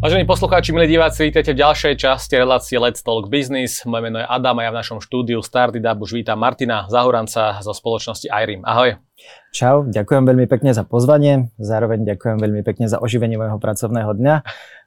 Vážení poslucháči, milí diváci, vítajte v ďalšej časti relácie Let's Talk Business. Moje meno je Adam a ja v našom štúdiu Startup už vítam Martina Zahoranca zo spoločnosti iRim. Ahoj. Čau, ďakujem veľmi pekne za pozvanie, zároveň ďakujem veľmi pekne za oživenie môjho pracovného dňa.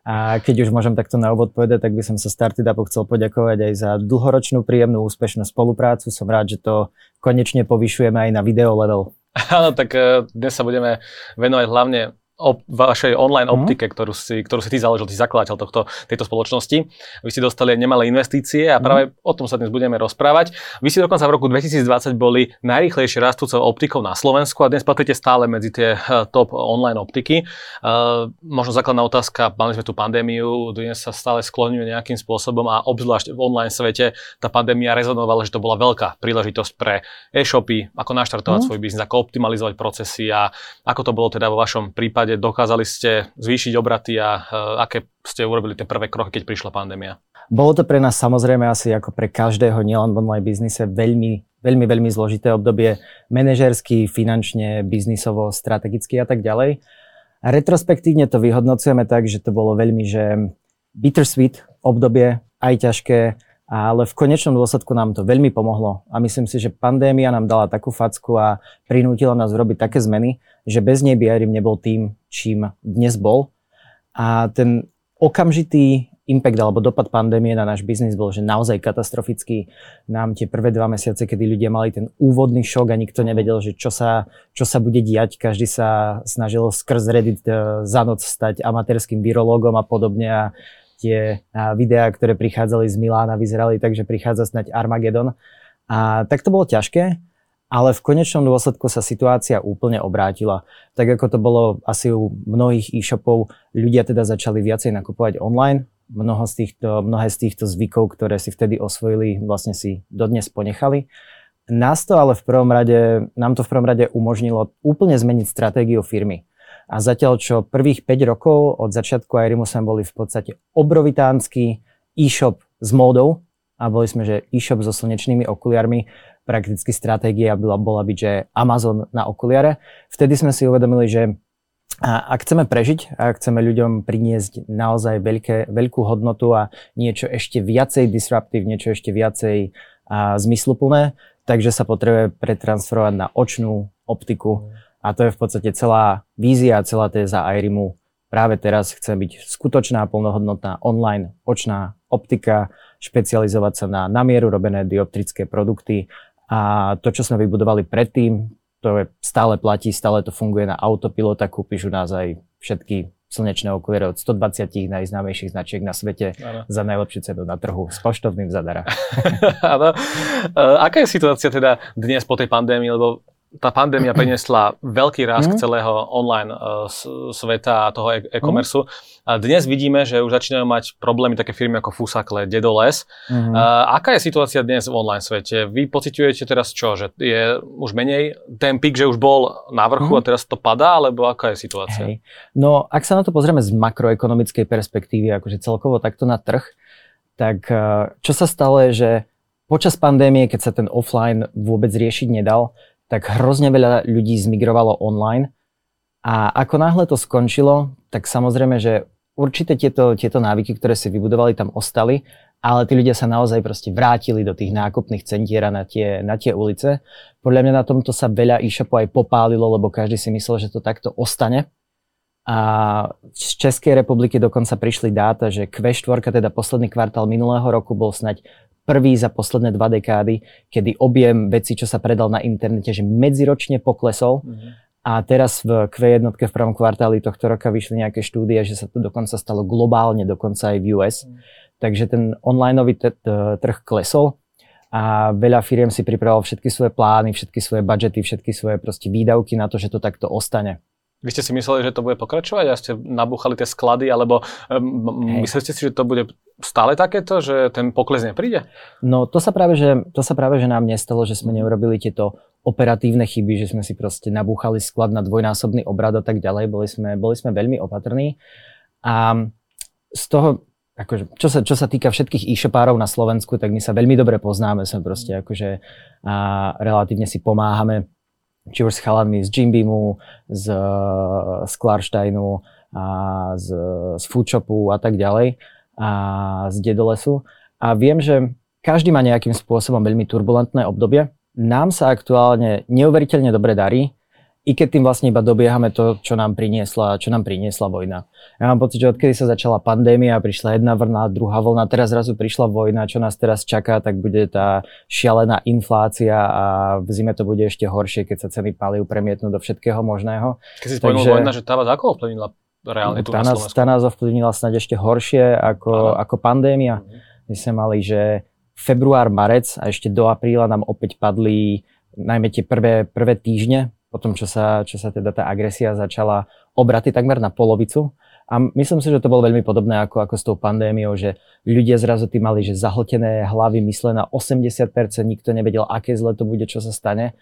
A keď už môžem takto na úvod povedať, tak by som sa Startupu chcel poďakovať aj za dlhoročnú, príjemnú, úspešnú spoluprácu. Som rád, že to konečne povyšujeme aj na video level. Áno, tak eh, dnes sa budeme venovať hlavne op- vašej online mm. optike, ktorú si, ktorú si ty založil, ty zakladateľ tohto, tejto spoločnosti. Vy ste dostali nemalé investície a práve mm. o tom sa dnes budeme rozprávať. Vy ste dokonca v roku 2020 boli najrýchlejšie rastúcou optikou na Slovensku a dnes patríte stále medzi tie eh, top online optiky. Uh, možno základná otázka, mali sme tú pandémiu, dnes sa stále skloňuje nejakým spôsobom a obzvlášť v online svete tá pandémia rezonovala, že to bola veľká príležitosť pre e-shopy, ako naštartovať mm. svoj biznis, ako optimalizovať procesy a ako to bolo teda vo vašom prípade prípade dokázali ste zvýšiť obraty a uh, aké ste urobili tie prvé kroky, keď prišla pandémia? Bolo to pre nás samozrejme asi ako pre každého, nielen v online biznise, veľmi, veľmi, veľmi zložité obdobie, manažersky, finančne, biznisovo, strategicky a tak ďalej. A retrospektívne to vyhodnocujeme tak, že to bolo veľmi, že bittersweet obdobie, aj ťažké, ale v konečnom dôsledku nám to veľmi pomohlo a myslím si, že pandémia nám dala takú facku a prinútila nás robiť také zmeny, že bez nej by Airim nebol tým, čím dnes bol. A ten okamžitý impact alebo dopad pandémie na náš biznis bol, že naozaj katastrofický. Nám tie prvé dva mesiace, kedy ľudia mali ten úvodný šok a nikto nevedel, že čo sa, čo sa bude diať. Každý sa snažil skrz Reddit eh, za noc stať amatérským virológom a podobne a tie videá, ktoré prichádzali z Milána, vyzerali tak, že prichádza snať Armagedon. A tak to bolo ťažké, ale v konečnom dôsledku sa situácia úplne obrátila. Tak ako to bolo asi u mnohých e-shopov, ľudia teda začali viacej nakupovať online. Mnoho z týchto, mnohé z týchto zvykov, ktoré si vtedy osvojili, vlastne si dodnes ponechali. Nás to ale v prvom rade, nám to v prvom rade umožnilo úplne zmeniť stratégiu firmy. A zatiaľ, čo prvých 5 rokov od začiatku Airimu sme boli v podstate obrovitánsky e-shop s módou a boli sme, že e-shop so slnečnými okuliarmi, prakticky stratégia bola, bola byť, že Amazon na okuliare. Vtedy sme si uvedomili, že ak chceme prežiť a chceme ľuďom priniesť naozaj veľké, veľkú hodnotu a niečo ešte viacej disruptív, niečo ešte viacej a, zmysluplné, takže sa potrebuje pretransferovať na očnú optiku. A to je v podstate celá vízia, celá téza Airimu. Práve teraz chce byť skutočná, plnohodnotná online očná optika, špecializovať sa na namieru robené dioptrické produkty. A to, čo sme vybudovali predtým, to je, stále platí, stále to funguje na autopilota. Kúpiš u nás aj všetky slnečné okuliare od 120 najznámejších značiek na svete ano. za najlepšiu cenu na trhu s poštovným zadara. Áno. E, aká je situácia teda dnes po tej pandémii, lebo tá pandémia priniesla veľký rast mm. celého online uh, sveta a toho e- e-commerce. Mm. A dnes vidíme, že už začínajú mať problémy také firmy ako Fusakle, Dedoles. Mm. Uh, aká je situácia dnes v online svete? Vy pociťujete teraz čo? Že je už menej ten pik, že už bol na vrchu mm. a teraz to padá? Alebo aká je situácia? Hej. No, ak sa na to pozrieme z makroekonomickej perspektívy, akože celkovo takto na trh, tak uh, čo sa stalo je, že počas pandémie, keď sa ten offline vôbec riešiť nedal, tak hrozne veľa ľudí zmigrovalo online. A ako náhle to skončilo, tak samozrejme, že určite tieto, tieto návyky, ktoré si vybudovali, tam ostali, ale tí ľudia sa naozaj proste vrátili do tých nákupných centier a na tie, na tie ulice. Podľa mňa na tomto sa veľa e-shopov aj popálilo, lebo každý si myslel, že to takto ostane. A z Českej republiky dokonca prišli dáta, že Q4, teda posledný kvartál minulého roku, bol snať prvý za posledné dva dekády, kedy objem vecí, čo sa predal na internete, že medziročne poklesol. Mm-hmm. A teraz v Q1 v prvom kvartáli tohto roka vyšli nejaké štúdie, že sa to dokonca stalo globálne, dokonca aj v US. Mm. Takže ten onlineový t- t- trh klesol a veľa firiem si pripravilo všetky svoje plány, všetky svoje budžety, všetky svoje proste výdavky na to, že to takto ostane. Vy ste si mysleli, že to bude pokračovať a ste nabúchali tie sklady, alebo um, mysleli ste si, že to bude stále takéto, že ten pokles nepríde? No to sa práve, že, to sa práve, že nám nestalo, že sme neurobili tieto operatívne chyby, že sme si proste nabúchali sklad na dvojnásobný obrad a tak ďalej. Boli sme, boli sme veľmi opatrní. A z toho, akože, čo, sa, čo sa týka všetkých e-shopárov na Slovensku, tak my sa veľmi dobre poznáme, sme proste akože a relatívne si pomáhame či už s chalami z Jimbimu, z, z Klarsteinu, a z, z foodshopu a tak ďalej a z dedolesu. A viem, že každý má nejakým spôsobom veľmi turbulentné obdobie. Nám sa aktuálne neuveriteľne dobre darí i keď tým vlastne iba dobiehame to, čo nám priniesla, čo nám priniesla vojna. Ja mám pocit, že odkedy sa začala pandémia, prišla jedna vlna, druhá vlna, teraz zrazu prišla vojna, čo nás teraz čaká, tak bude tá šialená inflácia a v zime to bude ešte horšie, keď sa ceny palív premietnú do všetkého možného. Keď si spomenul Takže, vojna, že tá vás ako ovplyvnila reálne tu tá na nás, tá nás ovplyvnila snad ešte horšie ako, ako pandémia. Mhm. My sme mali, že február, marec a ešte do apríla nám opäť padli najmä tie prvé, prvé týždne potom čo sa, čo sa teda tá agresia začala obraty takmer na polovicu. A myslím si, že to bolo veľmi podobné ako, ako s tou pandémiou, že ľudia zrazu tým mali že zahltené hlavy, mysle na 80%, nikto nevedel, aké zle to bude, čo sa stane.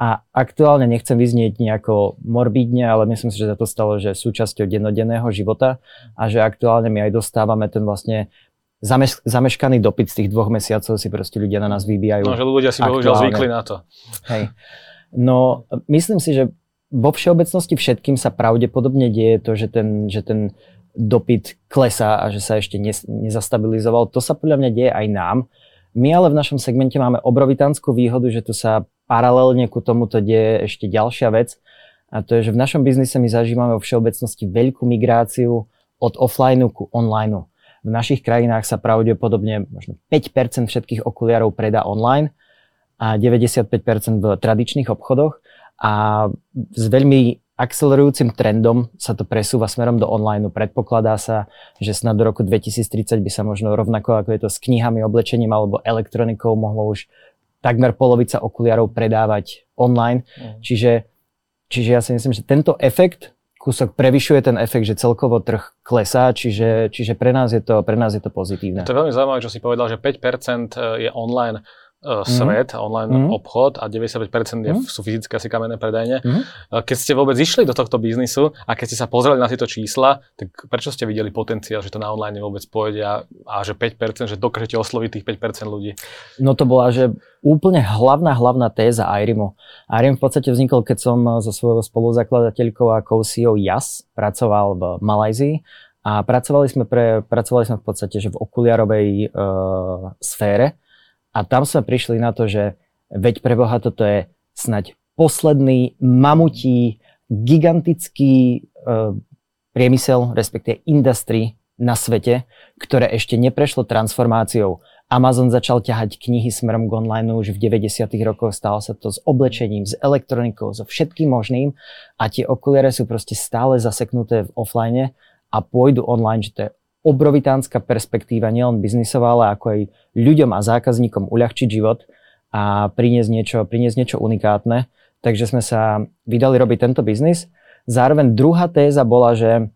A aktuálne nechcem vyznieť nejako morbidne, ale myslím si, že sa to stalo, že súčasťou dennodenného života a že aktuálne my aj dostávame ten vlastne zameš- zameškaný dopyt z tých dvoch mesiacov si proste ľudia na nás vybijajú. No, že ľudia si bohužiaľ zvykli na to. Hej. No, myslím si, že vo všeobecnosti všetkým sa pravdepodobne deje to, že ten, že ten dopyt klesá a že sa ešte nezastabilizoval. To sa podľa mňa deje aj nám. My ale v našom segmente máme obrovitánsku výhodu, že tu sa paralelne ku tomuto deje ešte ďalšia vec. A to je, že v našom biznise my zažívame vo všeobecnosti veľkú migráciu od offline ku online. V našich krajinách sa pravdepodobne možno 5% všetkých okuliarov predá online a 95% v tradičných obchodoch a s veľmi akcelerujúcim trendom sa to presúva smerom do online. Predpokladá sa, že snad do roku 2030 by sa možno rovnako ako je to s knihami, oblečením alebo elektronikou mohlo už takmer polovica okuliarov predávať online. Mm. Čiže, čiže ja si myslím, že tento efekt kúsok prevyšuje ten efekt, že celkovo trh klesá, čiže, čiže pre, nás je to, pre nás je to pozitívne. To je veľmi zaujímavé, čo si povedal, že 5% je online svet, mm. online mm. obchod a 95% je, mm. sú fyzické asi kamenné predajne. Mm. Keď ste vôbec išli do tohto biznisu a keď ste sa pozreli na tieto čísla, tak prečo ste videli potenciál, že to na online vôbec pôjde a, a že 5%, že dokážete osloviť tých 5% ľudí? No to bola, že úplne hlavná, hlavná téza Airimu. Airim v podstate vznikol, keď som so svojou spoluzakladateľkou a co JAS pracoval v Malajzii a pracovali sme, pre, pracovali sme v podstate že v okuliarovej uh, sfére, a tam sme prišli na to, že veď pre Boha toto je snať posledný mamutí, gigantický uh, priemysel, respektíve industry na svete, ktoré ešte neprešlo transformáciou. Amazon začal ťahať knihy smerom k online už v 90. rokoch, stalo sa to s oblečením, s elektronikou, so všetkým možným a tie okuliare sú proste stále zaseknuté v offline a pôjdu online, že to je obrovitánska perspektíva, nielen biznisová, ale ako aj ľuďom a zákazníkom uľahčiť život a priniesť niečo, priniesť niečo unikátne. Takže sme sa vydali robiť tento biznis. Zároveň druhá téza bola, že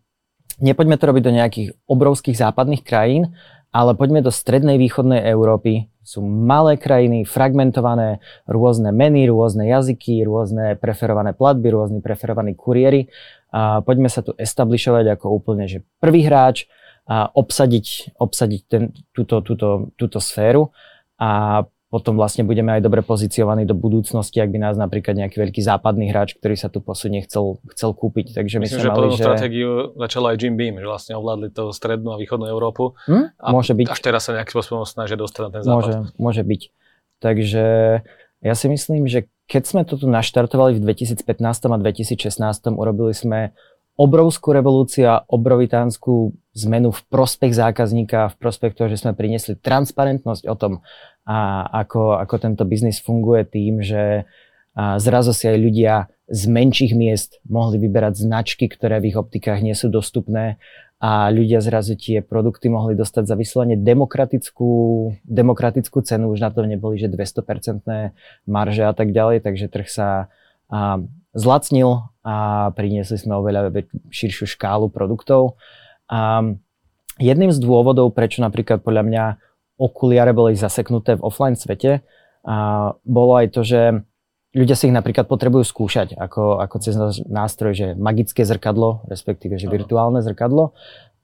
nepoďme to robiť do nejakých obrovských západných krajín, ale poďme do strednej východnej Európy. Sú malé krajiny, fragmentované, rôzne meny, rôzne jazyky, rôzne preferované platby, rôzni preferovaní kuriéry. A poďme sa tu establishovať ako úplne, že prvý hráč, a obsadiť, obsadiť ten, túto, túto, túto sféru a potom vlastne budeme aj dobre pozíciovaní do budúcnosti, ak by nás napríklad nejaký veľký západný hráč, ktorý sa tu posunie, chcel, chcel kúpiť. Takže Myslím, že podobnú že... stratégiu začal aj Jim Beam, že vlastne ovládli to strednú a východnú Európu. Hm? A môže byť. Až teraz sa nejakým spôsobom snažia dostať na ten západ. Môže, môže byť. Takže ja si myslím, že keď sme to tu naštartovali v 2015 a 2016, urobili sme obrovskú revolúciu a obrovitánsku zmenu v prospech zákazníka, v prospech toho, že sme priniesli transparentnosť o tom, a ako, ako tento biznis funguje tým, že a zrazu si aj ľudia z menších miest mohli vyberať značky, ktoré v ich optikách nie sú dostupné a ľudia zrazu tie produkty mohli dostať za vyslovene demokratickú, demokratickú cenu, už na to neboli, že 200% marže a tak ďalej, takže trh sa a, zlacnil a priniesli sme oveľa širšiu škálu produktov. A jedným z dôvodov, prečo napríklad podľa mňa okuliare boli zaseknuté v offline svete, a bolo aj to, že ľudia si ich napríklad potrebujú skúšať ako, ako cez nástroj, že magické zrkadlo, respektíve že virtuálne zrkadlo.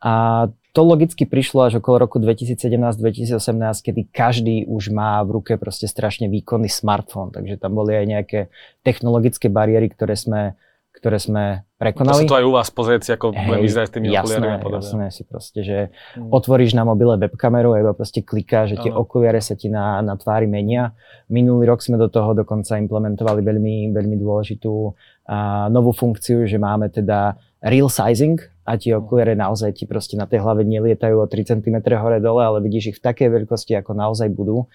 A to logicky prišlo až okolo roku 2017-2018, kedy každý už má v ruke proste strašne výkonný smartfón, takže tam boli aj nejaké technologické bariéry, ktoré sme, ktoré sme prekonali. To sa to aj u vás pozrieť si, ako Hej, vyzerať s tými jasné, a podobne. Jasné si proste, že hmm. otvoríš na mobile webkameru a iba proste kliká, že tie okuliare sa ti na, na tvári menia. Minulý rok sme do toho dokonca implementovali veľmi, veľmi dôležitú a, novú funkciu, že máme teda real sizing a tie okuliare naozaj ti proste na tej hlave nelietajú o 3 cm hore dole, ale vidíš ich v takej veľkosti, ako naozaj budú.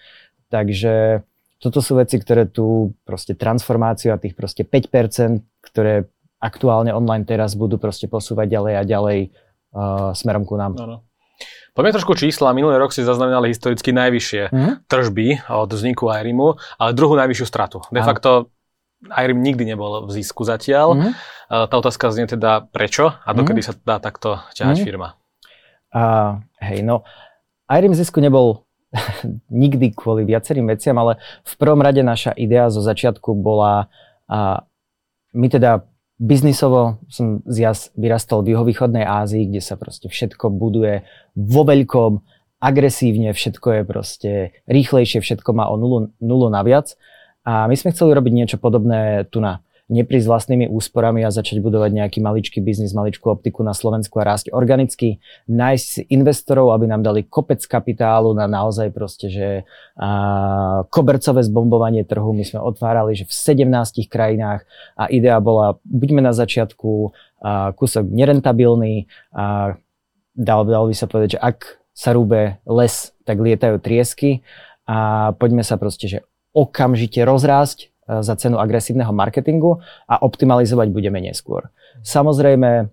Takže toto sú veci, ktoré tu proste transformáciu a tých proste 5%, ktoré aktuálne online teraz budú proste posúvať ďalej a ďalej uh, smerom ku nám. Ano. Poďme trošku čísla. Minulý rok si zaznamenali historicky najvyššie mm-hmm. tržby od vzniku Airimu, ale druhú najvyššiu stratu. De facto Airim nikdy nebol v zisku zatiaľ. Mm-hmm. Tá otázka znie teda prečo a dokedy mm-hmm. sa dá takto ťahať mm-hmm. firma? Uh, hej, no Airim v zisku nebol nikdy kvôli viacerým veciam, ale v prvom rade naša idea zo začiatku bola, a my teda biznisovo som zjas vyrastol v juhovýchodnej Ázii, kde sa proste všetko buduje vo veľkom, agresívne, všetko je proste rýchlejšie, všetko má o nulu, nulu naviac. A my sme chceli robiť niečo podobné tu na neprísť vlastnými úsporami a začať budovať nejaký maličký biznis, maličkú optiku na Slovensku a rásť organicky, nájsť investorov, aby nám dali kopec kapitálu na naozaj proste, že a, kobercové zbombovanie trhu. My sme otvárali, že v 17 krajinách a idea bola, buďme na začiatku a, kúsok nerentabilný a dal, dal by sa povedať, že ak sa rúbe les, tak lietajú triesky a poďme sa proste, že okamžite rozrásť za cenu agresívneho marketingu a optimalizovať budeme neskôr. Samozrejme,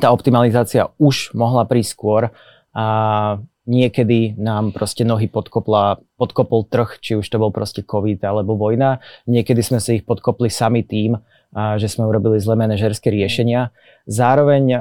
tá optimalizácia už mohla prísť skôr a niekedy nám proste nohy podkopla, podkopol trh, či už to bol proste COVID alebo vojna. Niekedy sme si ich podkopli sami tým, že sme urobili zlé manažerské riešenia. Zároveň e,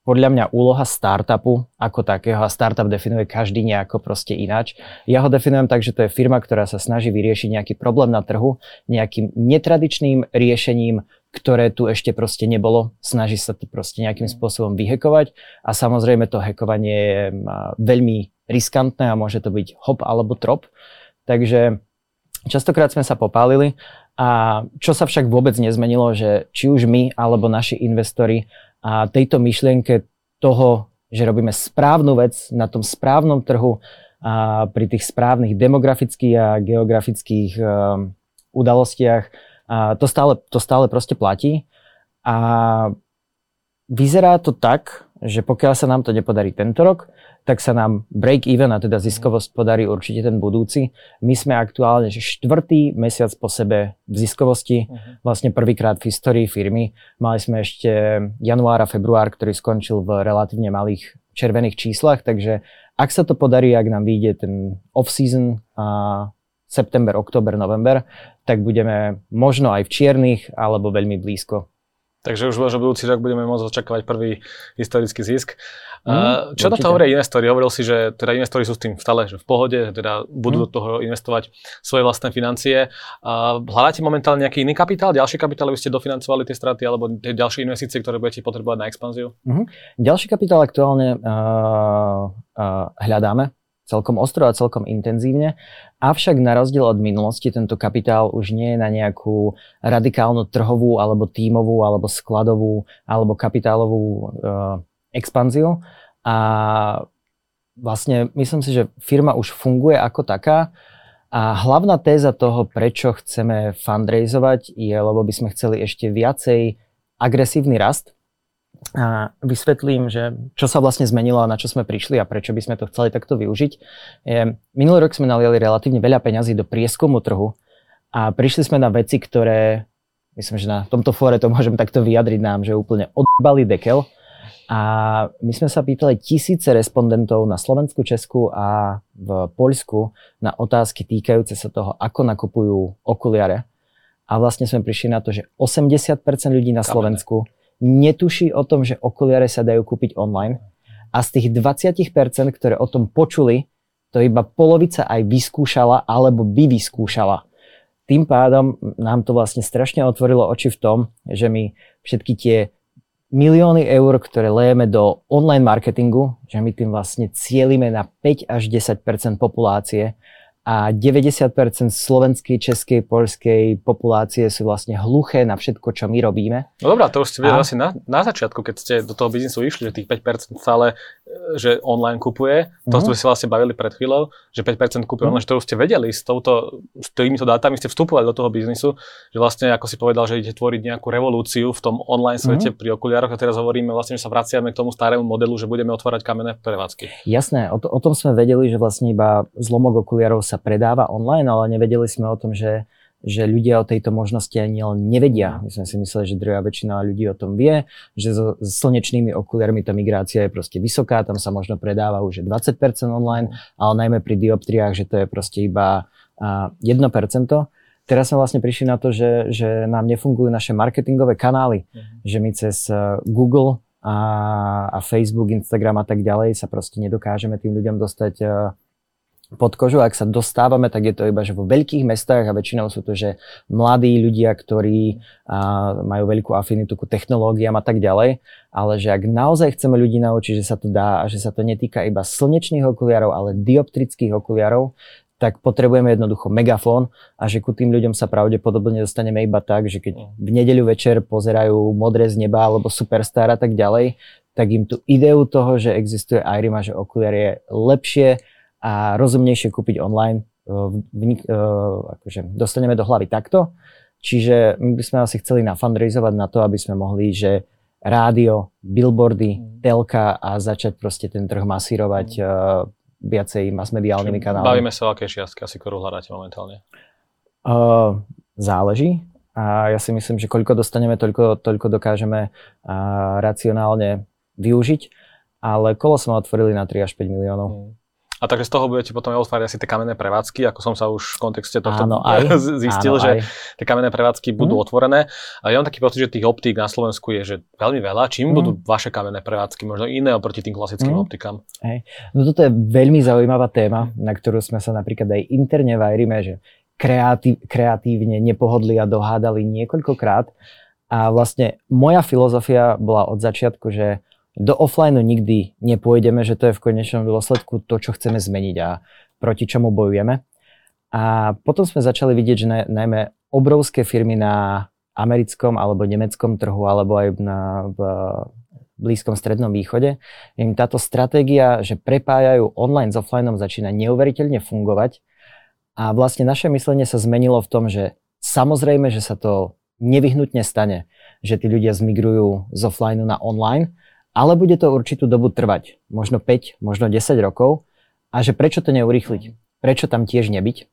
podľa mňa úloha startupu ako takého, a startup definuje každý nejako proste ináč. Ja ho definujem tak, že to je firma, ktorá sa snaží vyriešiť nejaký problém na trhu nejakým netradičným riešením, ktoré tu ešte proste nebolo. Snaží sa to proste nejakým spôsobom vyhekovať a samozrejme to hekovanie je veľmi riskantné a môže to byť hop alebo trop. Takže častokrát sme sa popálili a čo sa však vôbec nezmenilo, že či už my alebo naši investori a tejto myšlienke toho, že robíme správnu vec na tom správnom trhu a pri tých správnych demografických a geografických um, udalostiach, a to, stále, to stále proste platí. A vyzerá to tak, že pokiaľ sa nám to nepodarí tento rok, tak sa nám break even a teda ziskovosť podarí určite ten budúci. My sme aktuálne štvrtý mesiac po sebe v ziskovosti, uh-huh. vlastne prvýkrát v histórii firmy. Mali sme ešte január a február, ktorý skončil v relatívne malých červených číslach, takže ak sa to podarí, ak nám vyjde ten off-season a september, október, november, tak budeme možno aj v čiernych alebo veľmi blízko. Takže už možno budúci rok budeme môcť očakávať prvý historický zisk. Mm, čo na to hovoria investori? Hovoril si, že teda investori sú s tým stále že v pohode, že teda budú mm. do toho investovať svoje vlastné financie. Hľadáte momentálne nejaký iný kapitál, ďalší kapitál, aby ste dofinancovali tie straty alebo tie ďalšie investície, ktoré budete potrebovať na expanziu? Mm-hmm. Ďalší kapitál aktuálne uh, uh, hľadáme celkom ostro a celkom intenzívne. Avšak na rozdiel od minulosti tento kapitál už nie je na nejakú radikálnu trhovú alebo tímovú alebo skladovú alebo kapitálovú uh, expanziu. A vlastne myslím si, že firma už funguje ako taká. A hlavná téza toho, prečo chceme fundraizovať, je, lebo by sme chceli ešte viacej agresívny rast a vysvetlím, že čo sa vlastne zmenilo a na čo sme prišli a prečo by sme to chceli takto využiť. Minulý rok sme naliali relatívne veľa peňazí do prieskumu trhu a prišli sme na veci, ktoré, myslím, že na tomto fóre to môžem takto vyjadriť nám, že úplne odbali dekel. A my sme sa pýtali tisíce respondentov na Slovensku, Česku a v Poľsku na otázky týkajúce sa toho, ako nakupujú okuliare. A vlastne sme prišli na to, že 80% ľudí na Slovensku netuší o tom, že okuliare sa dajú kúpiť online a z tých 20%, ktoré o tom počuli, to iba polovica aj vyskúšala alebo by vyskúšala. Tým pádom nám to vlastne strašne otvorilo oči v tom, že my všetky tie milióny eur, ktoré lejeme do online marketingu, že my tým vlastne cielime na 5 až 10% populácie a 90% slovenskej, českej, polskej populácie sú vlastne hluché na všetko, čo my robíme. No dobrá, to už ste vedeli asi na, na začiatku, keď ste do toho biznisu išli, že tých 5% stále, že online kupuje, to mm. sme si vlastne bavili pred chvíľou, že 5% kupuje mm. online, už ste vedeli, s, touto, s týmito dátami ste vstupovali do toho biznisu, že vlastne, ako si povedal, že idete tvoriť nejakú revolúciu v tom online svete mm. pri okuliároch a teraz hovoríme vlastne, že sa vraciame k tomu starému modelu, že budeme otvárať kamenné prevádzky. Jasné, o, to, o tom sme vedeli, že vlastne iba zlomok okuliarov sa predáva online, ale nevedeli sme o tom, že, že ľudia o tejto možnosti ani len nevedia. My sme si mysleli, že druhá väčšina ľudí o tom vie, že so slnečnými okuliarmi tá migrácia je proste vysoká, tam sa možno predáva už 20% online, ale najmä pri dioptriách, že to je proste iba 1%. Teraz sme vlastne prišli na to, že, že nám nefungujú naše marketingové kanály, uh-huh. že my cez e, Google a, a Facebook, Instagram a tak ďalej sa proste nedokážeme tým ľuďom dostať e, pod kožu. Ak sa dostávame, tak je to iba že vo veľkých mestách a väčšinou sú to, že mladí ľudia, ktorí a, majú veľkú afinitu ku technológiám a tak ďalej. Ale že ak naozaj chceme ľudí naučiť, že sa to dá a že sa to netýka iba slnečných okuliarov, ale dioptrických okuliarov, tak potrebujeme jednoducho megafón a že ku tým ľuďom sa pravdepodobne dostaneme iba tak, že keď v nedeľu večer pozerajú modré z neba alebo Superstar a tak ďalej, tak im tú ideu toho, že existuje IRIM a že okuliar je lepšie a rozumnejšie kúpiť online, e, vnik, e, akože dostaneme do hlavy takto. Čiže my by sme asi chceli nafundraizovať na to, aby sme mohli, že rádio, billboardy, mm. telka a začať proste ten trh masírovať mm. uh, viacej masmediálnymi kanálmi. Bavíme sa o aké čiastky asi ktorú hľadáte momentálne? Uh, záleží. A ja si myslím, že koľko dostaneme, toľko, toľko dokážeme uh, racionálne využiť. Ale kolo sme otvorili na 3 až 5 miliónov. Mm. A takže z toho budete potom otvárať asi tie kamenné prevádzky, ako som sa už v kontexte tohto áno, aj, zistil, áno, že aj. tie kamenné prevádzky budú mm. otvorené. A ja mám taký pocit, že tých optík na Slovensku je že veľmi veľa. Čím mm. budú vaše kamenné prevádzky možno iné oproti tým klasickým mm. optikám? Hej. No toto je veľmi zaujímavá téma, na ktorú sme sa napríklad aj interne vajrime, že kreatív, kreatívne nepohodli a dohádali niekoľkokrát. A vlastne moja filozofia bola od začiatku, že do offline nikdy nepôjdeme, že to je v konečnom dôsledku to, čo chceme zmeniť a proti čomu bojujeme. A potom sme začali vidieť, že najmä obrovské firmy na americkom alebo nemeckom trhu alebo aj na, v blízkom strednom východe, im táto stratégia, že prepájajú online s offlineom začína neuveriteľne fungovať a vlastne naše myslenie sa zmenilo v tom, že samozrejme, že sa to nevyhnutne stane, že tí ľudia zmigrujú z offline na online, ale bude to určitú dobu trvať, možno 5, možno 10 rokov a že prečo to neurýchliť, prečo tam tiež nebyť.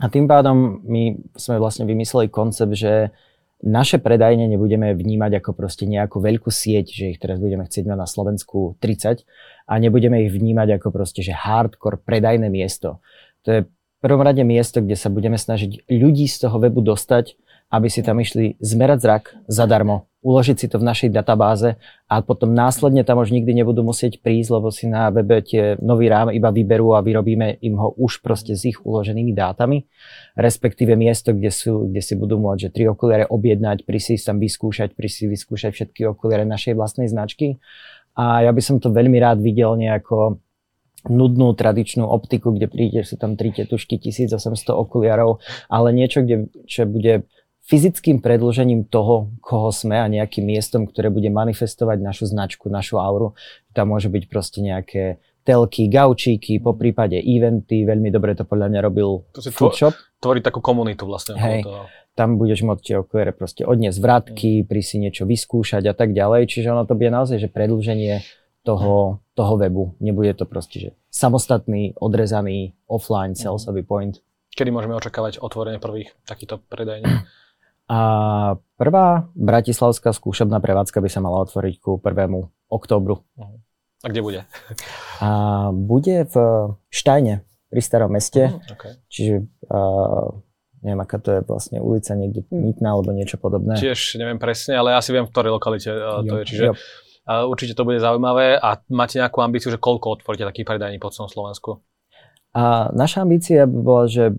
A tým pádom my sme vlastne vymysleli koncept, že naše predajne nebudeme vnímať ako proste nejakú veľkú sieť, že ich teraz budeme chcieť mať na Slovensku 30 a nebudeme ich vnímať ako proste, že hardcore predajné miesto. To je v prvom rade miesto, kde sa budeme snažiť ľudí z toho webu dostať, aby si tam išli zmerať zrak zadarmo, uložiť si to v našej databáze a potom následne tam už nikdy nebudú musieť prísť, lebo si na webe tie nový rám iba vyberú a vyrobíme im ho už proste s ich uloženými dátami, respektíve miesto, kde, sú, kde si budú môcť, že tri okuliare objednať, prísť tam vyskúšať, prísť vyskúšať všetky okuliare našej vlastnej značky. A ja by som to veľmi rád videl nejako nudnú tradičnú optiku, kde príde, sú tam tri tetušky, 1800 okuliarov, ale niečo, kde, čo bude fyzickým predložením toho, koho sme a nejakým miestom, ktoré bude manifestovať našu značku, našu auru. Tam môže byť proste nejaké telky, gaučíky, po prípade eventy, veľmi dobre to podľa mňa robil to si Foodshop. Tvoriť takú komunitu vlastne. Hej, toho. tam budeš môcť tie okuliare proste odniesť vratky, mm. pri si niečo vyskúšať a tak ďalej, čiže ono to bude naozaj, že predlženie toho, toho webu. Nebude to proste, že samostatný, odrezaný offline mm. salesový point. Kedy môžeme očakávať otvorenie prvých takýchto predajní? A prvá bratislavská skúšobná prevádzka by sa mala otvoriť ku 1. októbru. A kde bude? A bude v Štajne, pri starom meste. Uh, okay. Čiže uh, neviem, aká to je vlastne ulica, niekde Nitná alebo niečo podobné. Tiež neviem presne, ale asi viem, v ktorej lokalite uh, to jo, je. Čiže jo. Uh, určite to bude zaujímavé. A máte nejakú ambíciu, že koľko otvoríte takých predajní po celom Slovensku? A naša ambícia by bola, že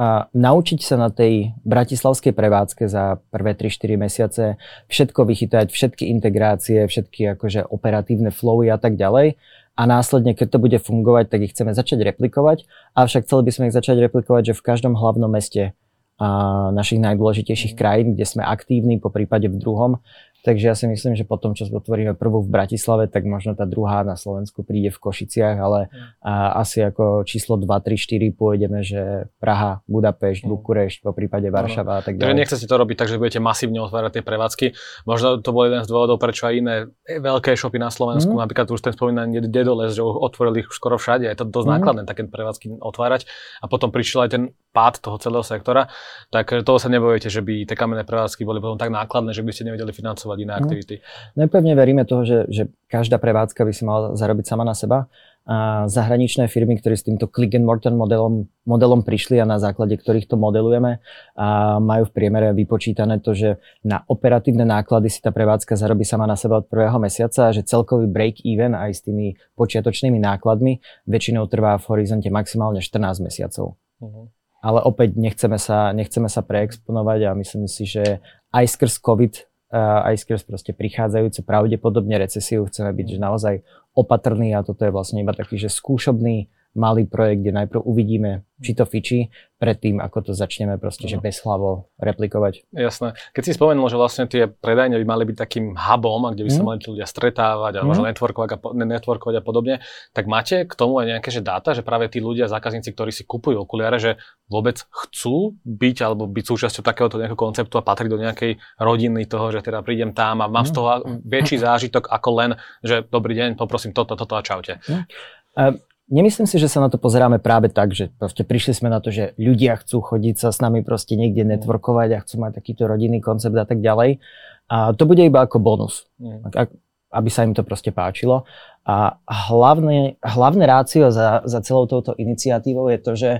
a naučiť sa na tej bratislavskej prevádzke za prvé 3-4 mesiace všetko vychytať, všetky integrácie, všetky akože operatívne flowy a tak ďalej. A následne, keď to bude fungovať, tak ich chceme začať replikovať, avšak chceli by sme ich začať replikovať, že v každom hlavnom meste a našich najdôležitejších krajín, kde sme aktívni, po prípade v druhom, Takže ja si myslím, že potom, čo otvoríme prvú v Bratislave, tak možno tá druhá na Slovensku príde v Košiciach, ale mm. a, asi ako číslo 2, 3, 4 pôjdeme, že Praha, Budapešť, mm. Bukurešť, po prípade Varšava a tak ďalej. Takže nechcete to robiť tak, že budete masívne otvárať tie prevádzky. Možno to bol jeden z dôvodov, prečo aj iné veľké shopy na Slovensku, mm. napríklad už ten spomínaný Dedoles, že otvorili ich skoro všade, je to dosť mm. nákladné také prevádzky otvárať a potom prišiel aj ten pád toho celého sektora, tak toho sa nebojíte, že by tie kamenné prevádzky boli potom tak nákladné, že by ste nevedeli financovať financovať iné no. aktivity. No, pevne veríme toho, že, že každá prevádzka by si mala zarobiť sama na seba. A zahraničné firmy, ktorí s týmto click and mortar modelom, modelom prišli a na základe ktorých to modelujeme, a majú v priemere vypočítané to, že na operatívne náklady si tá prevádzka zarobí sama na seba od prvého mesiaca a že celkový break-even aj s tými počiatočnými nákladmi väčšinou trvá v horizonte maximálne 14 mesiacov. Uh-huh. Ale opäť nechceme sa, nechceme sa preexponovať a myslím si, že aj skrz COVID aj skrz proste prichádzajúcu pravdepodobne recesiu chceme byť že naozaj opatrní a toto je vlastne iba taký, že skúšobný malý projekt, kde najprv uvidíme, či to fičí, predtým, ako to začneme proste, že no. bez hlavo replikovať. Jasné. Keď si spomenul, že vlastne tie predajne by mali byť takým hubom, kde by sa mm. mali ľudia stretávať a mm. možno networkovať a, networkovať a podobne, tak máte k tomu aj nejaké že dáta, že práve tí ľudia, zákazníci, ktorí si kupujú okuliare, že vôbec chcú byť alebo byť súčasťou takéhoto nejakého konceptu a patriť do nejakej rodiny toho, že teda prídem tam a mám mm. z toho väčší zážitok ako len, že dobrý deň, poprosím toto, toto a čaute. Mm. Uh, Nemyslím si, že sa na to pozeráme práve tak, že proste prišli sme na to, že ľudia chcú chodiť sa s nami proste niekde mm. networkovať a chcú mať takýto rodinný koncept a tak ďalej. A to bude iba ako bonus, mm. aby sa im to proste páčilo. A hlavné, hlavné rácio za, za celou touto iniciatívou je to, že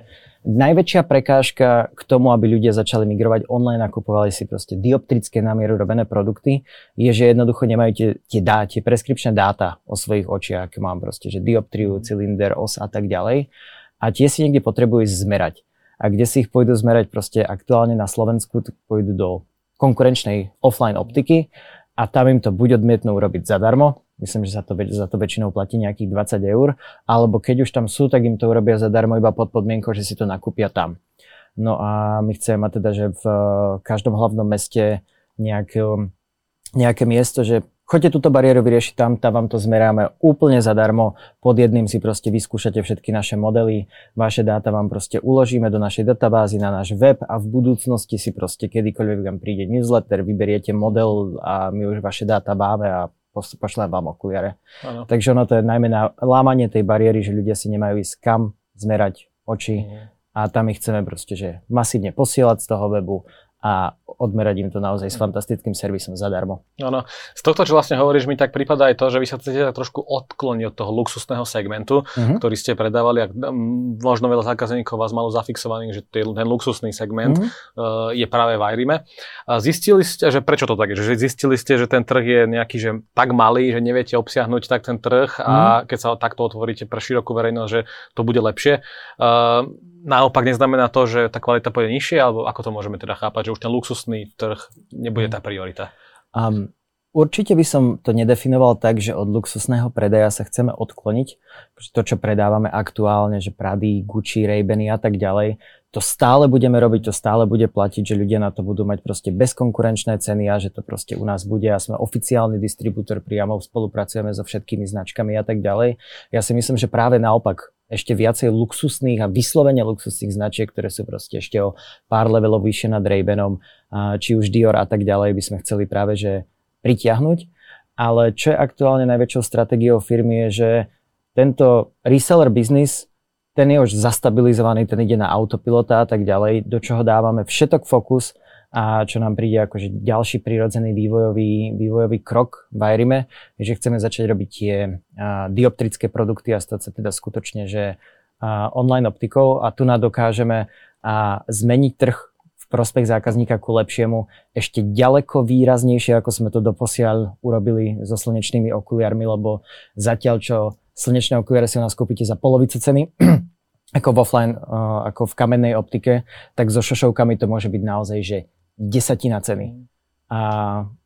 Najväčšia prekážka k tomu, aby ľudia začali migrovať online a kupovali si proste dioptrické na mieru robené produkty, je, že jednoducho nemajú tie, tie, dá, tie preskripčné dáta o svojich očiach, mám proste, že dioptriu, cylinder, os a tak ďalej. A tie si niekde potrebujú zmerať. A kde si ich pôjdu zmerať proste aktuálne na Slovensku, tak pôjdu do konkurenčnej offline optiky a tam im to buď odmietnú urobiť zadarmo, Myslím, že za to, za to väčšinou platí nejakých 20 eur. Alebo keď už tam sú, tak im to urobia zadarmo iba pod podmienkou, že si to nakúpia tam. No a my chceme mať teda, že v eh, každom hlavnom meste nejaké, nejaké miesto, že choďte túto bariéru vyriešiť tam, tam vám to zmeráme úplne zadarmo. Pod jedným si proste vyskúšate všetky naše modely, vaše dáta vám proste uložíme do našej databázy na náš web a v budúcnosti si proste kedykoľvek vám príde newsletter, vyberiete model a my už vaše dáta máme a pošlem vám okuliare. Ano. Takže ono to je najmä na lámanie tej bariéry, že ľudia si nemajú ísť kam zmerať oči mm. a tam ich chceme proste, že masívne posielať z toho webu a odmerať im to naozaj s fantastickým servisom zadarmo. Áno. Z tohto, čo vlastne hovoríš, mi tak prípada aj to, že vy sa chcete tak trošku odkloniť od toho luxusného segmentu, uh-huh. ktorý ste predávali a možno veľa zákazníkov vás malo zafixovaný, že ten luxusný segment uh-huh. uh, je práve v Irime. A zistili ste, že prečo to tak je? Že zistili ste, že ten trh je nejaký že tak malý, že neviete obsiahnuť tak ten trh a mhm. keď sa takto otvoríte pre širokú verejnosť, že to bude lepšie. Uh, naopak neznamená to, že tá kvalita pôjde nižšie, alebo ako to môžeme teda chápať, že už ten luxusný trh nebude tá priorita? Um, určite by som to nedefinoval tak, že od luxusného predaja sa chceme odkloniť. To, čo predávame aktuálne, že Prady, Gucci, Ray-Bany a tak ďalej, to stále budeme robiť, to stále bude platiť, že ľudia na to budú mať proste bezkonkurenčné ceny a že to proste u nás bude a sme oficiálny distribútor priamo, spolupracujeme so všetkými značkami a tak ďalej. Ja si myslím, že práve naopak ešte viacej luxusných a vyslovene luxusných značiek, ktoré sú proste ešte o pár levelov vyššie nad Ray-Banom, či už Dior a tak ďalej, by sme chceli práve že pritiahnuť. Ale čo je aktuálne najväčšou stratégiou firmy je, že tento reseller business, ten je už zastabilizovaný, ten ide na autopilota a tak ďalej, do čoho dávame všetok fokus a čo nám príde akože ďalší prirodzený vývojový, vývojový krok v Irime, je, že chceme začať robiť tie a, dioptrické produkty a stať sa teda skutočne, že a, online optikou. A tu nám dokážeme a, zmeniť trh v prospech zákazníka ku lepšiemu ešte ďaleko výraznejšie, ako sme to doposiaľ urobili so slnečnými okuliarmi, lebo zatiaľ, čo slnečné okuliare si u nás kúpite za polovicu ceny, ako v offline, ako v kamennej optike, tak so šošovkami to môže byť naozaj, že desatina ceny. A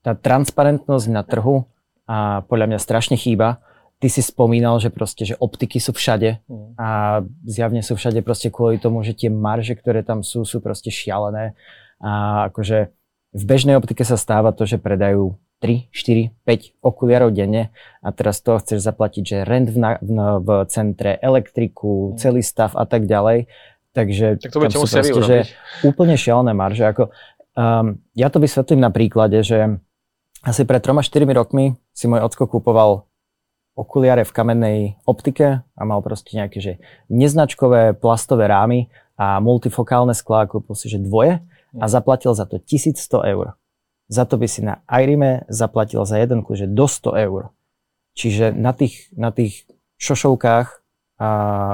tá transparentnosť na trhu a podľa mňa strašne chýba. ty si spomínal, že proste, že optiky sú všade mm. a zjavne sú všade proste kvôli tomu, že tie marže, ktoré tam sú, sú proste šialené. A akože v bežnej optike sa stáva to, že predajú 3, 4, 5 okuliarov denne a teraz toho chceš zaplatiť, že rent v, na, v, v centre, elektriku, mm. celý stav a tak ďalej. Takže tak to tam sú proste, že úplne šialené marže. Ako, um, ja to vysvetlím na príklade, že asi pred 3-4 rokmi si môj ocko kúpoval okuliare v kamennej optike a mal proste nejaké že neznačkové plastové rámy a multifokálne sklá, kúpil si že dvoje a zaplatil za to 1100 eur. Za to by si na Irime zaplatil za jeden kľúč do 100 eur. Čiže na tých, na tých šošovkách a,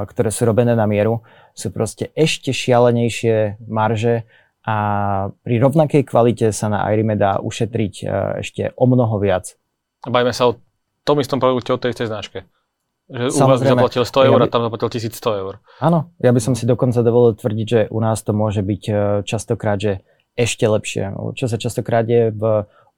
ktoré sú robené na mieru, sú proste ešte šialenejšie marže a pri rovnakej kvalite sa na Irime dá ušetriť e, ešte o mnoho viac. Bajme sa o tom istom produkte od tej istej značke. Že u vás zaplatil 100 eur ja by... a tam zaplatil 1100 eur. Áno, ja by som si dokonca dovolil tvrdiť, že u nás to môže byť e, častokrát, že ešte lepšie. Čo sa častokrát je v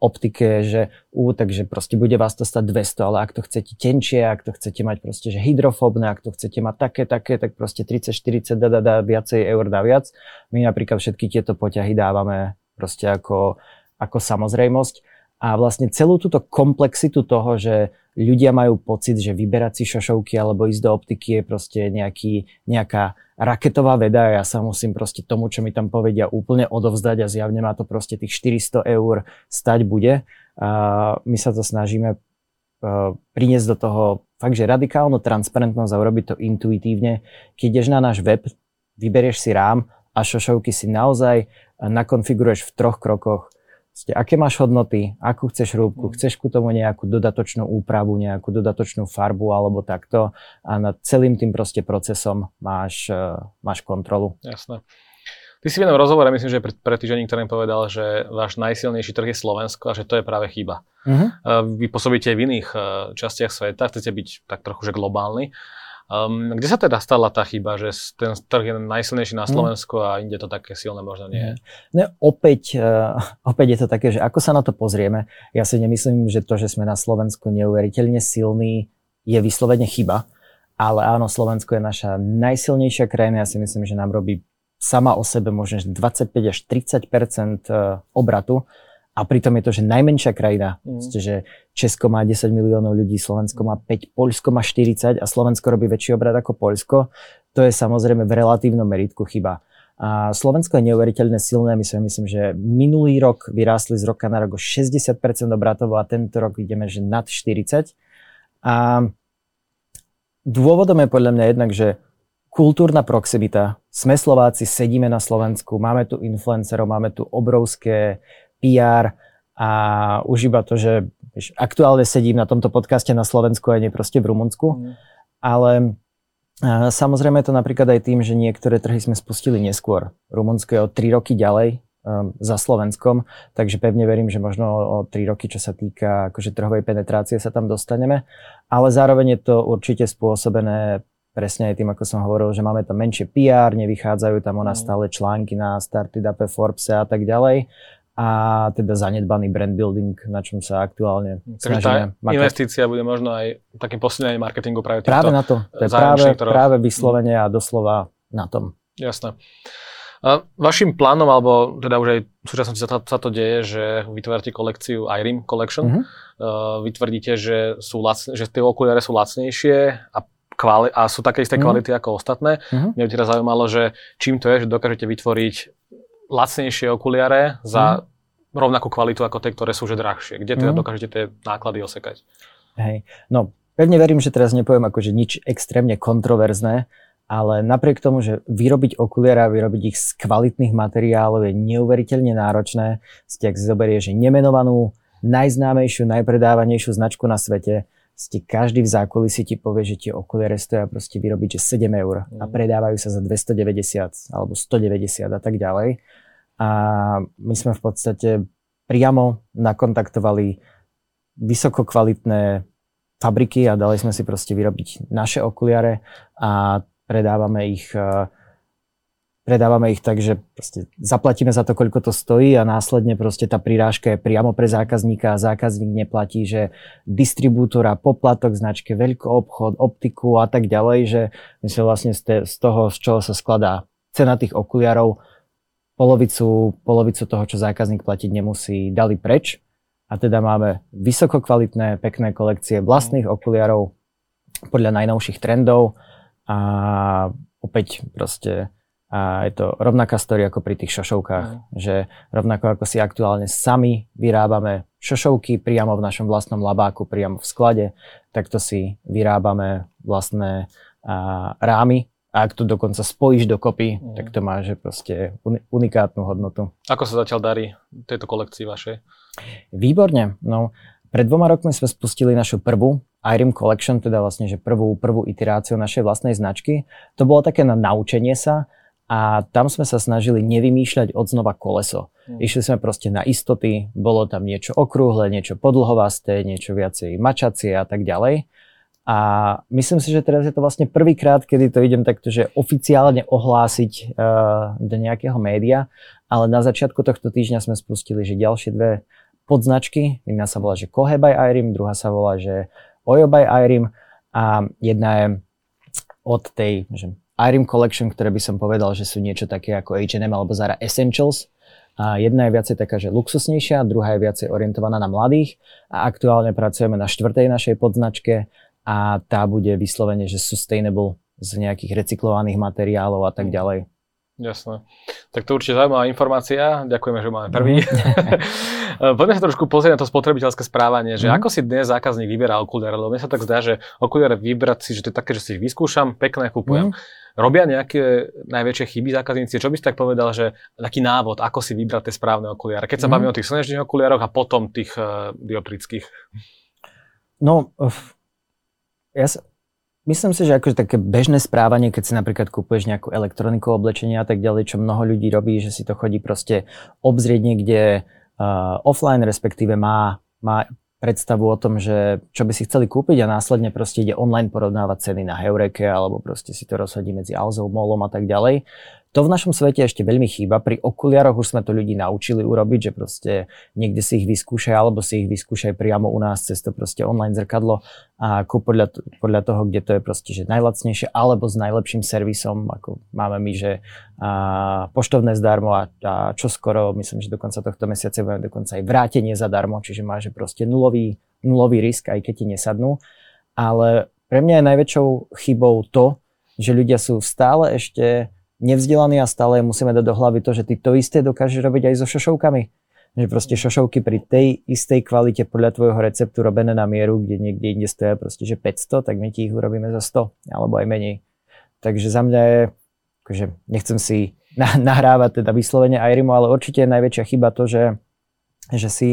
optike, že ú, takže proste bude vás to stať 200, ale ak to chcete tenčie, ak to chcete mať proste, že hydrofóbne, ak to chcete mať také, také, tak proste 30, 40, dá, dá, dá viacej eur dá viac. My napríklad všetky tieto poťahy dávame proste ako, ako samozrejmosť. A vlastne celú túto komplexitu toho, že ľudia majú pocit, že vyberať si šošovky alebo ísť do optiky je proste nejaký, nejaká raketová veda a ja sa musím proste tomu, čo mi tam povedia, úplne odovzdať a zjavne ma to proste tých 400 eur stať bude. A my sa to snažíme priniesť do toho fakt, že radikálnu transparentnosť a urobiť to intuitívne. Keď ideš na náš web, vyberieš si rám a šošovky si naozaj nakonfiguruješ v troch krokoch Ste, aké máš hodnoty, akú chceš rúbku, mm. chceš ku tomu nejakú dodatočnú úpravu, nejakú dodatočnú farbu alebo takto a nad celým tým proste procesom máš, uh, máš kontrolu. Jasné. Ty si v jednom rozhovore, myslím, že pred, pred týždením, ktorým povedal, že váš najsilnejší trh je Slovensko a že to je práve chyba. Uh-huh. Vy pôsobíte v iných častiach sveta, chcete byť tak trochu že globálny. Um, kde sa teda stala tá chyba, že ten trh je najsilnejší na mhm. Slovensku a inde to také silné možno nie je? No, opäť, uh, opäť je to také, že ako sa na to pozrieme, ja si nemyslím, že to, že sme na Slovensku neuveriteľne silní, je vyslovene chyba. Ale áno, Slovensko je naša najsilnejšia krajina. Ja si myslím, že nám robí sama o sebe možno 25 až 30 eh, obratu a pritom je to, že najmenšia krajina, mm. že Česko má 10 miliónov ľudí, Slovensko má 5, Poľsko má 40 a Slovensko robí väčší obrad ako Poľsko. To je samozrejme v relatívnom meritku chyba. A Slovensko je neuveriteľne silné, my si myslím, že minulý rok vyrástli z roka na rok o 60% obratov a tento rok ideme že nad 40. A dôvodom je podľa mňa jednak, že kultúrna proximita. Sme Slováci, sedíme na Slovensku, máme tu influencerov, máme tu obrovské PR a už iba to, že vieš, aktuálne sedím na tomto podcaste na Slovensku a nie proste v Rumunsku. Mm. Ale samozrejme je to napríklad aj tým, že niektoré trhy sme spustili neskôr. Rumunsko je o 3 roky ďalej um, za Slovenskom, takže pevne verím, že možno o 3 roky, čo sa týka akože trhovej penetrácie, sa tam dostaneme. Ale zároveň je to určite spôsobené presne aj tým, ako som hovoril, že máme tam menšie PR, nevychádzajú tam o nás mm. stále články na Startup, Forbes a tak ďalej a teda zanedbaný brand building, na čom sa aktuálne Takže snažíme tá investícia bude možno aj takým posilnením marketingu práve týchto Práve na to. To je práve, ktorého... práve vyslovene a doslova na tom. Jasné. A vašim plánom, alebo teda už aj v súčasnosti sa, to, sa to deje, že vytvárate kolekciu IRIM Collection. Uh-huh. Uh, vytvrdíte, že, sú lacne, že tie okuliare sú lacnejšie a kvali- a sú také isté uh-huh. kvality ako ostatné. Uh-huh. Mňa by teraz zaujímalo, že čím to je, že dokážete vytvoriť lacnejšie okuliare za mm. rovnakú kvalitu ako tie, ktoré sú že drahšie. Kde teda mm. dokážete tie náklady osekať? Hej, no pevne verím, že teraz nepoviem akože nič extrémne kontroverzné, ale napriek tomu, že vyrobiť okuliare a vyrobiť ich z kvalitných materiálov je neuveriteľne náročné, ste ak zoberie, že nemenovanú, najznámejšiu, najpredávanejšiu značku na svete, ste každý v zákulisí ti povie, že tie okuliare stoja proste vyrobiť, že 7 eur a mm. predávajú sa za 290 alebo 190 a tak ďalej. A my sme v podstate priamo nakontaktovali vysoko kvalitné fabriky a dali sme si proste vyrobiť naše okuliare a predávame ich e, predávame ich tak, že zaplatíme za to, koľko to stojí a následne proste tá prirážka je priamo pre zákazníka a zákazník neplatí, že distribútora, poplatok, značke, obchod, optiku a tak ďalej, že my sme vlastne z toho, z čoho sa skladá cena tých okuliarov, polovicu, polovicu toho, čo zákazník platiť nemusí, dali preč. A teda máme vysoko kvalitné, pekné kolekcie vlastných okuliarov podľa najnovších trendov a opäť proste a je to rovnaká story ako pri tých šošovkách, mm. že rovnako ako si aktuálne sami vyrábame šošovky priamo v našom vlastnom labáku, priamo v sklade, takto si vyrábame vlastné a, rámy a ak to dokonca spojíš dokopy, mm. tak to má že proste unikátnu hodnotu. Ako sa zatiaľ darí tejto kolekcii vašej? Výborne. No, pred dvoma rokmi sme spustili našu prvú iRim Collection, teda vlastne, že prvú, prvú iteráciu našej vlastnej značky. To bolo také na naučenie sa, a tam sme sa snažili nevymýšľať od znova koleso. Hmm. Išli sme proste na istoty, bolo tam niečo okrúhle, niečo podlhovasté, niečo viacej mačacie a tak ďalej. A myslím si, že teraz je to vlastne prvýkrát, kedy to idem takto, že oficiálne ohlásiť uh, do nejakého média, ale na začiatku tohto týždňa sme spustili, že ďalšie dve podznačky, jedna sa volá, že Kohe by Irim, druhá sa volá, že Oyo by Irim a jedna je od tej, že Irim Collection, ktoré by som povedal, že sú niečo také ako H&M alebo Zara Essentials. A jedna je viacej taká, že luxusnejšia, druhá je viacej orientovaná na mladých. A aktuálne pracujeme na štvrtej našej podznačke a tá bude vyslovene, že sustainable z nejakých recyklovaných materiálov a tak ďalej. Jasné. Tak to určite zaujímavá informácia. Ďakujeme, že máme prvý. Mm. Poďme sa trošku pozrieť na to spotrebiteľské správanie, že mm. ako si dnes zákazník vyberá okuliare, lebo mne sa tak zdá, že okuliare vybrať si, že to je také, že si ich vyskúšam, pekné kúpujem. Mm. Robia nejaké najväčšie chyby zákazníci? Čo by si tak povedal, že taký návod, ako si vybrať tie správne okuliare? Keď sa mm. bavíme o tých slnečných okuliaroch a potom tých uh, dioptrických. No, ja sa, Myslím si, že akože také bežné správanie, keď si napríklad kúpuješ nejakú elektroniku, oblečenie a tak ďalej, čo mnoho ľudí robí, že si to chodí proste obzrieť niekde uh, offline, respektíve má, má predstavu o tom, že čo by si chceli kúpiť a následne proste ide online porovnávať ceny na Heureke alebo proste si to rozhodí medzi Alzou, Molom a tak ďalej. To v našom svete ešte veľmi chýba. Pri okuliaroch už sme to ľudí naučili urobiť, že proste niekde si ich vyskúšaj alebo si ich vyskúšaj priamo u nás cez to proste online zrkadlo a ako podľa, podľa toho, kde to je proste že najlacnejšie alebo s najlepším servisom, ako máme my, že a, poštovné zdarmo a, a čo skoro, myslím, že do konca tohto mesiaca budeme dokonca aj vrátenie zadarmo, čiže máš proste nulový, nulový risk, aj keď ti nesadnú. Ale pre mňa je najväčšou chybou to, že ľudia sú stále ešte nevzdelaní a stále musíme dať do hlavy to, že ty to isté dokážeš robiť aj so šošovkami. Že proste šošovky pri tej istej kvalite podľa tvojho receptu robené na mieru, kde niekde inde stoja proste, že 500, tak my ti ich urobíme za 100, alebo aj menej. Takže za mňa je, akože nechcem si nahrávať teda vyslovene Airimu, ale určite je najväčšia chyba to, že že si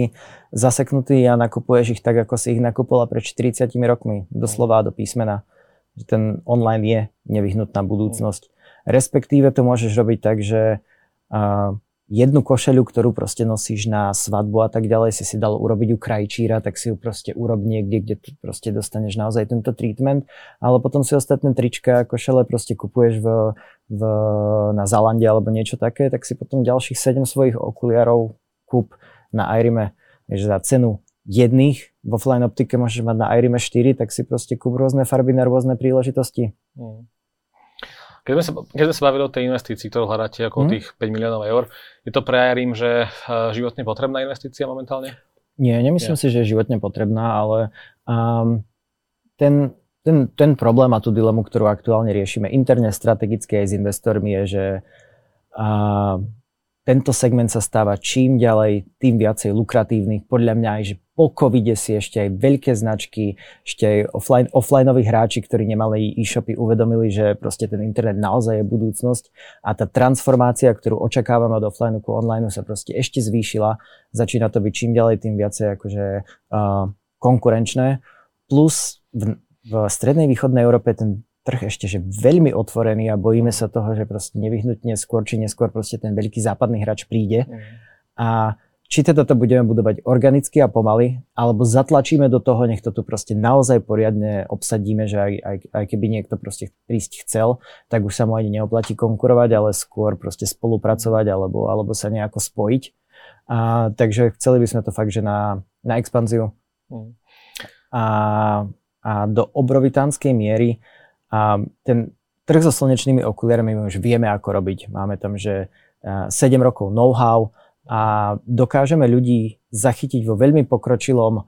zaseknutý a nakupuješ ich tak, ako si ich nakupovala pred 40 rokmi, doslova do písmena. Že ten online je nevyhnutná budúcnosť. Respektíve to môžeš robiť tak, že uh, jednu košelu, ktorú proste nosíš na svadbu a tak ďalej, si si dal urobiť u krajčíra, tak si ju proste urob niekde, kde proste dostaneš naozaj tento treatment, ale potom si ostatné trička a košele proste kupuješ v, v, na Zalande alebo niečo také, tak si potom ďalších 7 svojich okuliarov kúp na Irime, že za cenu jedných v offline optike môžeš mať na Irime 4, tak si proste kúp rôzne farby na rôzne príležitosti. Mm. Keď sme, sa, keď sme sa bavili o tej investícii, ktorú hľadáte okolo mm. tých 5 miliónov eur, je to pre Airim, že eh, životne potrebná investícia momentálne? Nie, nemyslím Nie. si, že je životne potrebná, ale um, ten, ten, ten problém a tú dilemu, ktorú aktuálne riešime interne, strategicky aj s investormi, je, že uh, tento segment sa stáva čím ďalej, tým viacej lukratívny. Podľa mňa aj, že po covide si ešte aj veľké značky, ešte aj offline, offlineoví hráči, ktorí nemali e-shopy, uvedomili, že proste ten internet naozaj je budúcnosť a tá transformácia, ktorú očakávame od offline ku online sa proste ešte zvýšila. Začína to byť čím ďalej, tým viacej akože uh, konkurenčné. Plus v, v strednej východnej Európe ten trh ešte že veľmi otvorený a bojíme sa toho, že proste nevyhnutne skôr či neskôr proste ten veľký západný hráč príde. Mm. A či teda to budeme budovať organicky a pomaly, alebo zatlačíme do toho, nech to tu proste naozaj poriadne obsadíme, že aj, aj, aj keby niekto proste prísť chcel, tak už sa mu ani neoplatí konkurovať, ale skôr proste spolupracovať alebo, alebo sa nejako spojiť. A, takže chceli by sme to fakt, že na, na expanziu. Mm. A, a do obrovitánskej miery a ten trh so slnečnými okuliarmi my už vieme, ako robiť. Máme tam, že 7 rokov know-how, a dokážeme ľudí zachytiť vo veľmi pokročilom a,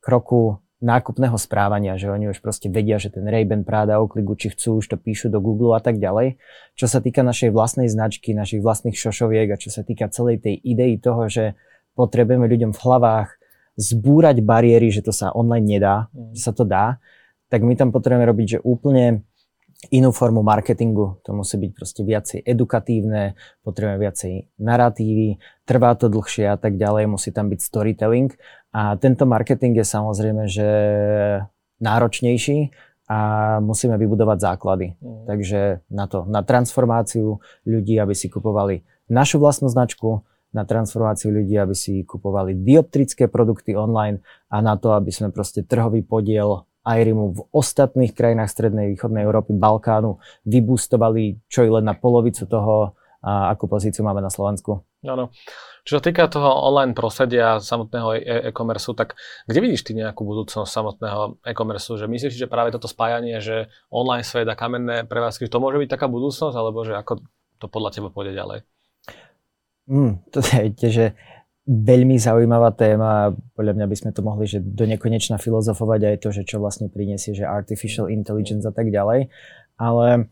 kroku nákupného správania, že oni už proste vedia, že ten Ray-Ban, Prada, Oakley, Gucci chcú, už to píšu do Google a tak ďalej. Čo sa týka našej vlastnej značky, našich vlastných šošoviek a čo sa týka celej tej idei toho, že potrebujeme ľuďom v hlavách zbúrať bariéry, že to sa online nedá, mm. že sa to dá, tak my tam potrebujeme robiť, že úplne inú formu marketingu. To musí byť proste viacej edukatívne, potrebujeme viacej narratívy, trvá to dlhšie a tak ďalej, musí tam byť storytelling. A tento marketing je samozrejme, že náročnejší a musíme vybudovať základy. Mm. Takže na to, na transformáciu ľudí, aby si kupovali našu vlastnú značku, na transformáciu ľudí, aby si kupovali dioptrické produkty online a na to, aby sme proste trhový podiel IRIMu v ostatných krajinách Strednej východnej Európy, Balkánu vybústovali čo i len na polovicu toho, a akú pozíciu máme na Slovensku. Áno. Čo sa týka toho online prostredia samotného e- e-commerce, tak kde vidíš ty nejakú budúcnosť samotného e-commerce? Že myslíš, že práve toto spájanie, že online svet a kamenné prevádzky, to môže byť taká budúcnosť, alebo že ako to podľa teba pôjde ďalej? Mm, to je že veľmi zaujímavá téma. Podľa mňa by sme to mohli, že do nekonečna filozofovať aj to, že čo vlastne prinesie, že artificial intelligence a tak ďalej. Ale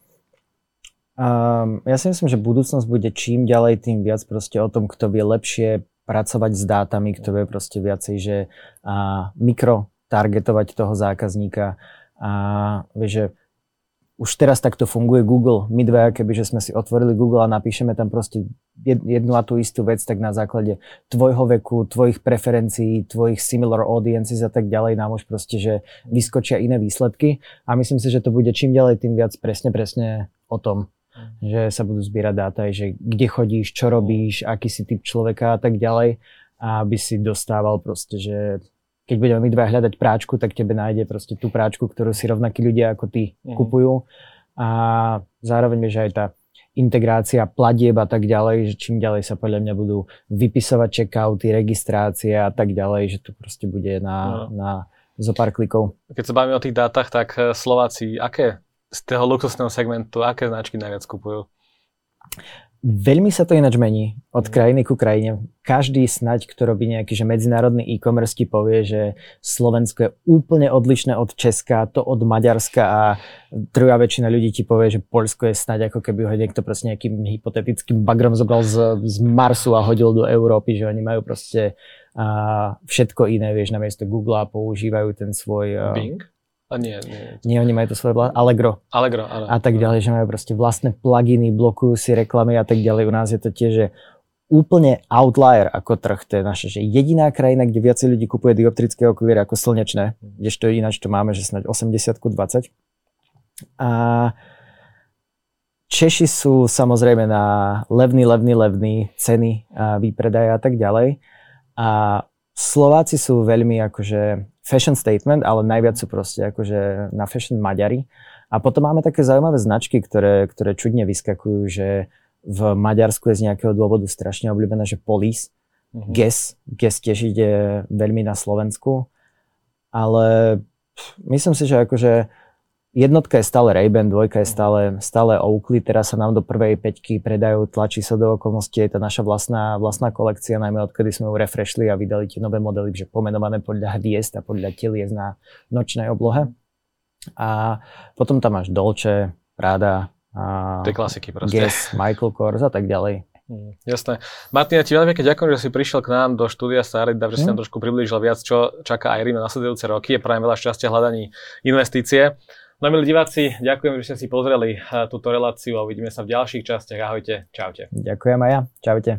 um, ja si myslím, že budúcnosť bude čím ďalej, tým viac proste o tom, kto vie lepšie pracovať s dátami, kto vie proste viacej, že uh, mikro targetovať toho zákazníka a vieš, že už teraz takto funguje Google. My dve, kebyže sme si otvorili Google a napíšeme tam proste jednu a tú istú vec, tak na základe tvojho veku, tvojich preferencií, tvojich similar audiences a tak ďalej nám už proste, že vyskočia iné výsledky a myslím si, že to bude čím ďalej, tým viac presne, presne o tom, že sa budú zbierať dáta, že kde chodíš, čo robíš, aký si typ človeka a tak ďalej, aby si dostával proste, že keď budeme my dva hľadať práčku, tak tebe nájde proste tú práčku, ktorú si rovnakí ľudia ako ty mm. kupujú. A zároveň, že aj tá integrácia platieb a tak ďalej, že čím ďalej sa podľa mňa budú vypisovať checkouty, registrácie a tak ďalej, že to proste bude na, no. na zo pár klikov. Keď sa bavíme o tých dátach, tak eh, Slováci, aké z toho luxusného segmentu, aké značky najviac kupujú? Veľmi sa to ináč mení od mm. krajiny ku krajine. Každý snať, kto robí nejaký že medzinárodný e-commerce povie, že Slovensko je úplne odlišné od Česka, to od Maďarska a druhá väčšina ľudí ti povie, že Polsko je snať ako keby ho niekto proste nejakým hypotetickým bagrom zobral z, z Marsu a hodil do Európy, že oni majú proste a všetko iné, vieš, namiesto Google a používajú ten svoj... Bing? A nie, nie. Nie, oni majú to svoje vla- Allegro. Allegro, áno. A tak ďalej, že majú proste vlastné pluginy, blokujú si reklamy a tak ďalej. U nás je to tiež že úplne outlier ako trh. To je naša že jediná krajina, kde viacej ľudí kupuje dioptrické okuliare ako slnečné, kdežto ináč to máme, že snáď 80 20. A Češi sú samozrejme na levný, levný, levný ceny a výpredaja a tak ďalej. A Slováci sú veľmi akože fashion statement, ale najviac sú proste akože na fashion Maďari. A potom máme také zaujímavé značky, ktoré, ktoré čudne vyskakujú, že v Maďarsku je z nejakého dôvodu strašne obľúbené, že Police, mm-hmm. Guess, Guess tiež ide veľmi na Slovensku. Ale myslím si, že akože jednotka je stále Ray-Ban, dvojka je stále, stále Oakley, teraz sa nám do prvej peťky predajú, tlačí sa do okolností, je to naša vlastná, vlastná kolekcia, najmä odkedy sme ju refreshli a vydali tie nové modely, že pomenované podľa hviezd a podľa telies na nočnej oblohe. A potom tam máš Dolce, Prada, a Tie klasiky proste. Guess, Michael Kors a tak ďalej. Mm, jasné. Martina, ti veľmi pekne ďakujem, že si prišiel k nám do štúdia Starida, že si mm. nám trošku priblížil viac, čo čaká aj na nasledujúce roky. Prajem veľa šťastia hľadaní investície. No milí diváci, ďakujem, že ste si pozreli eh, túto reláciu a uvidíme sa v ďalších častiach. Ahojte, čaute. Ďakujem aj ja, čaute.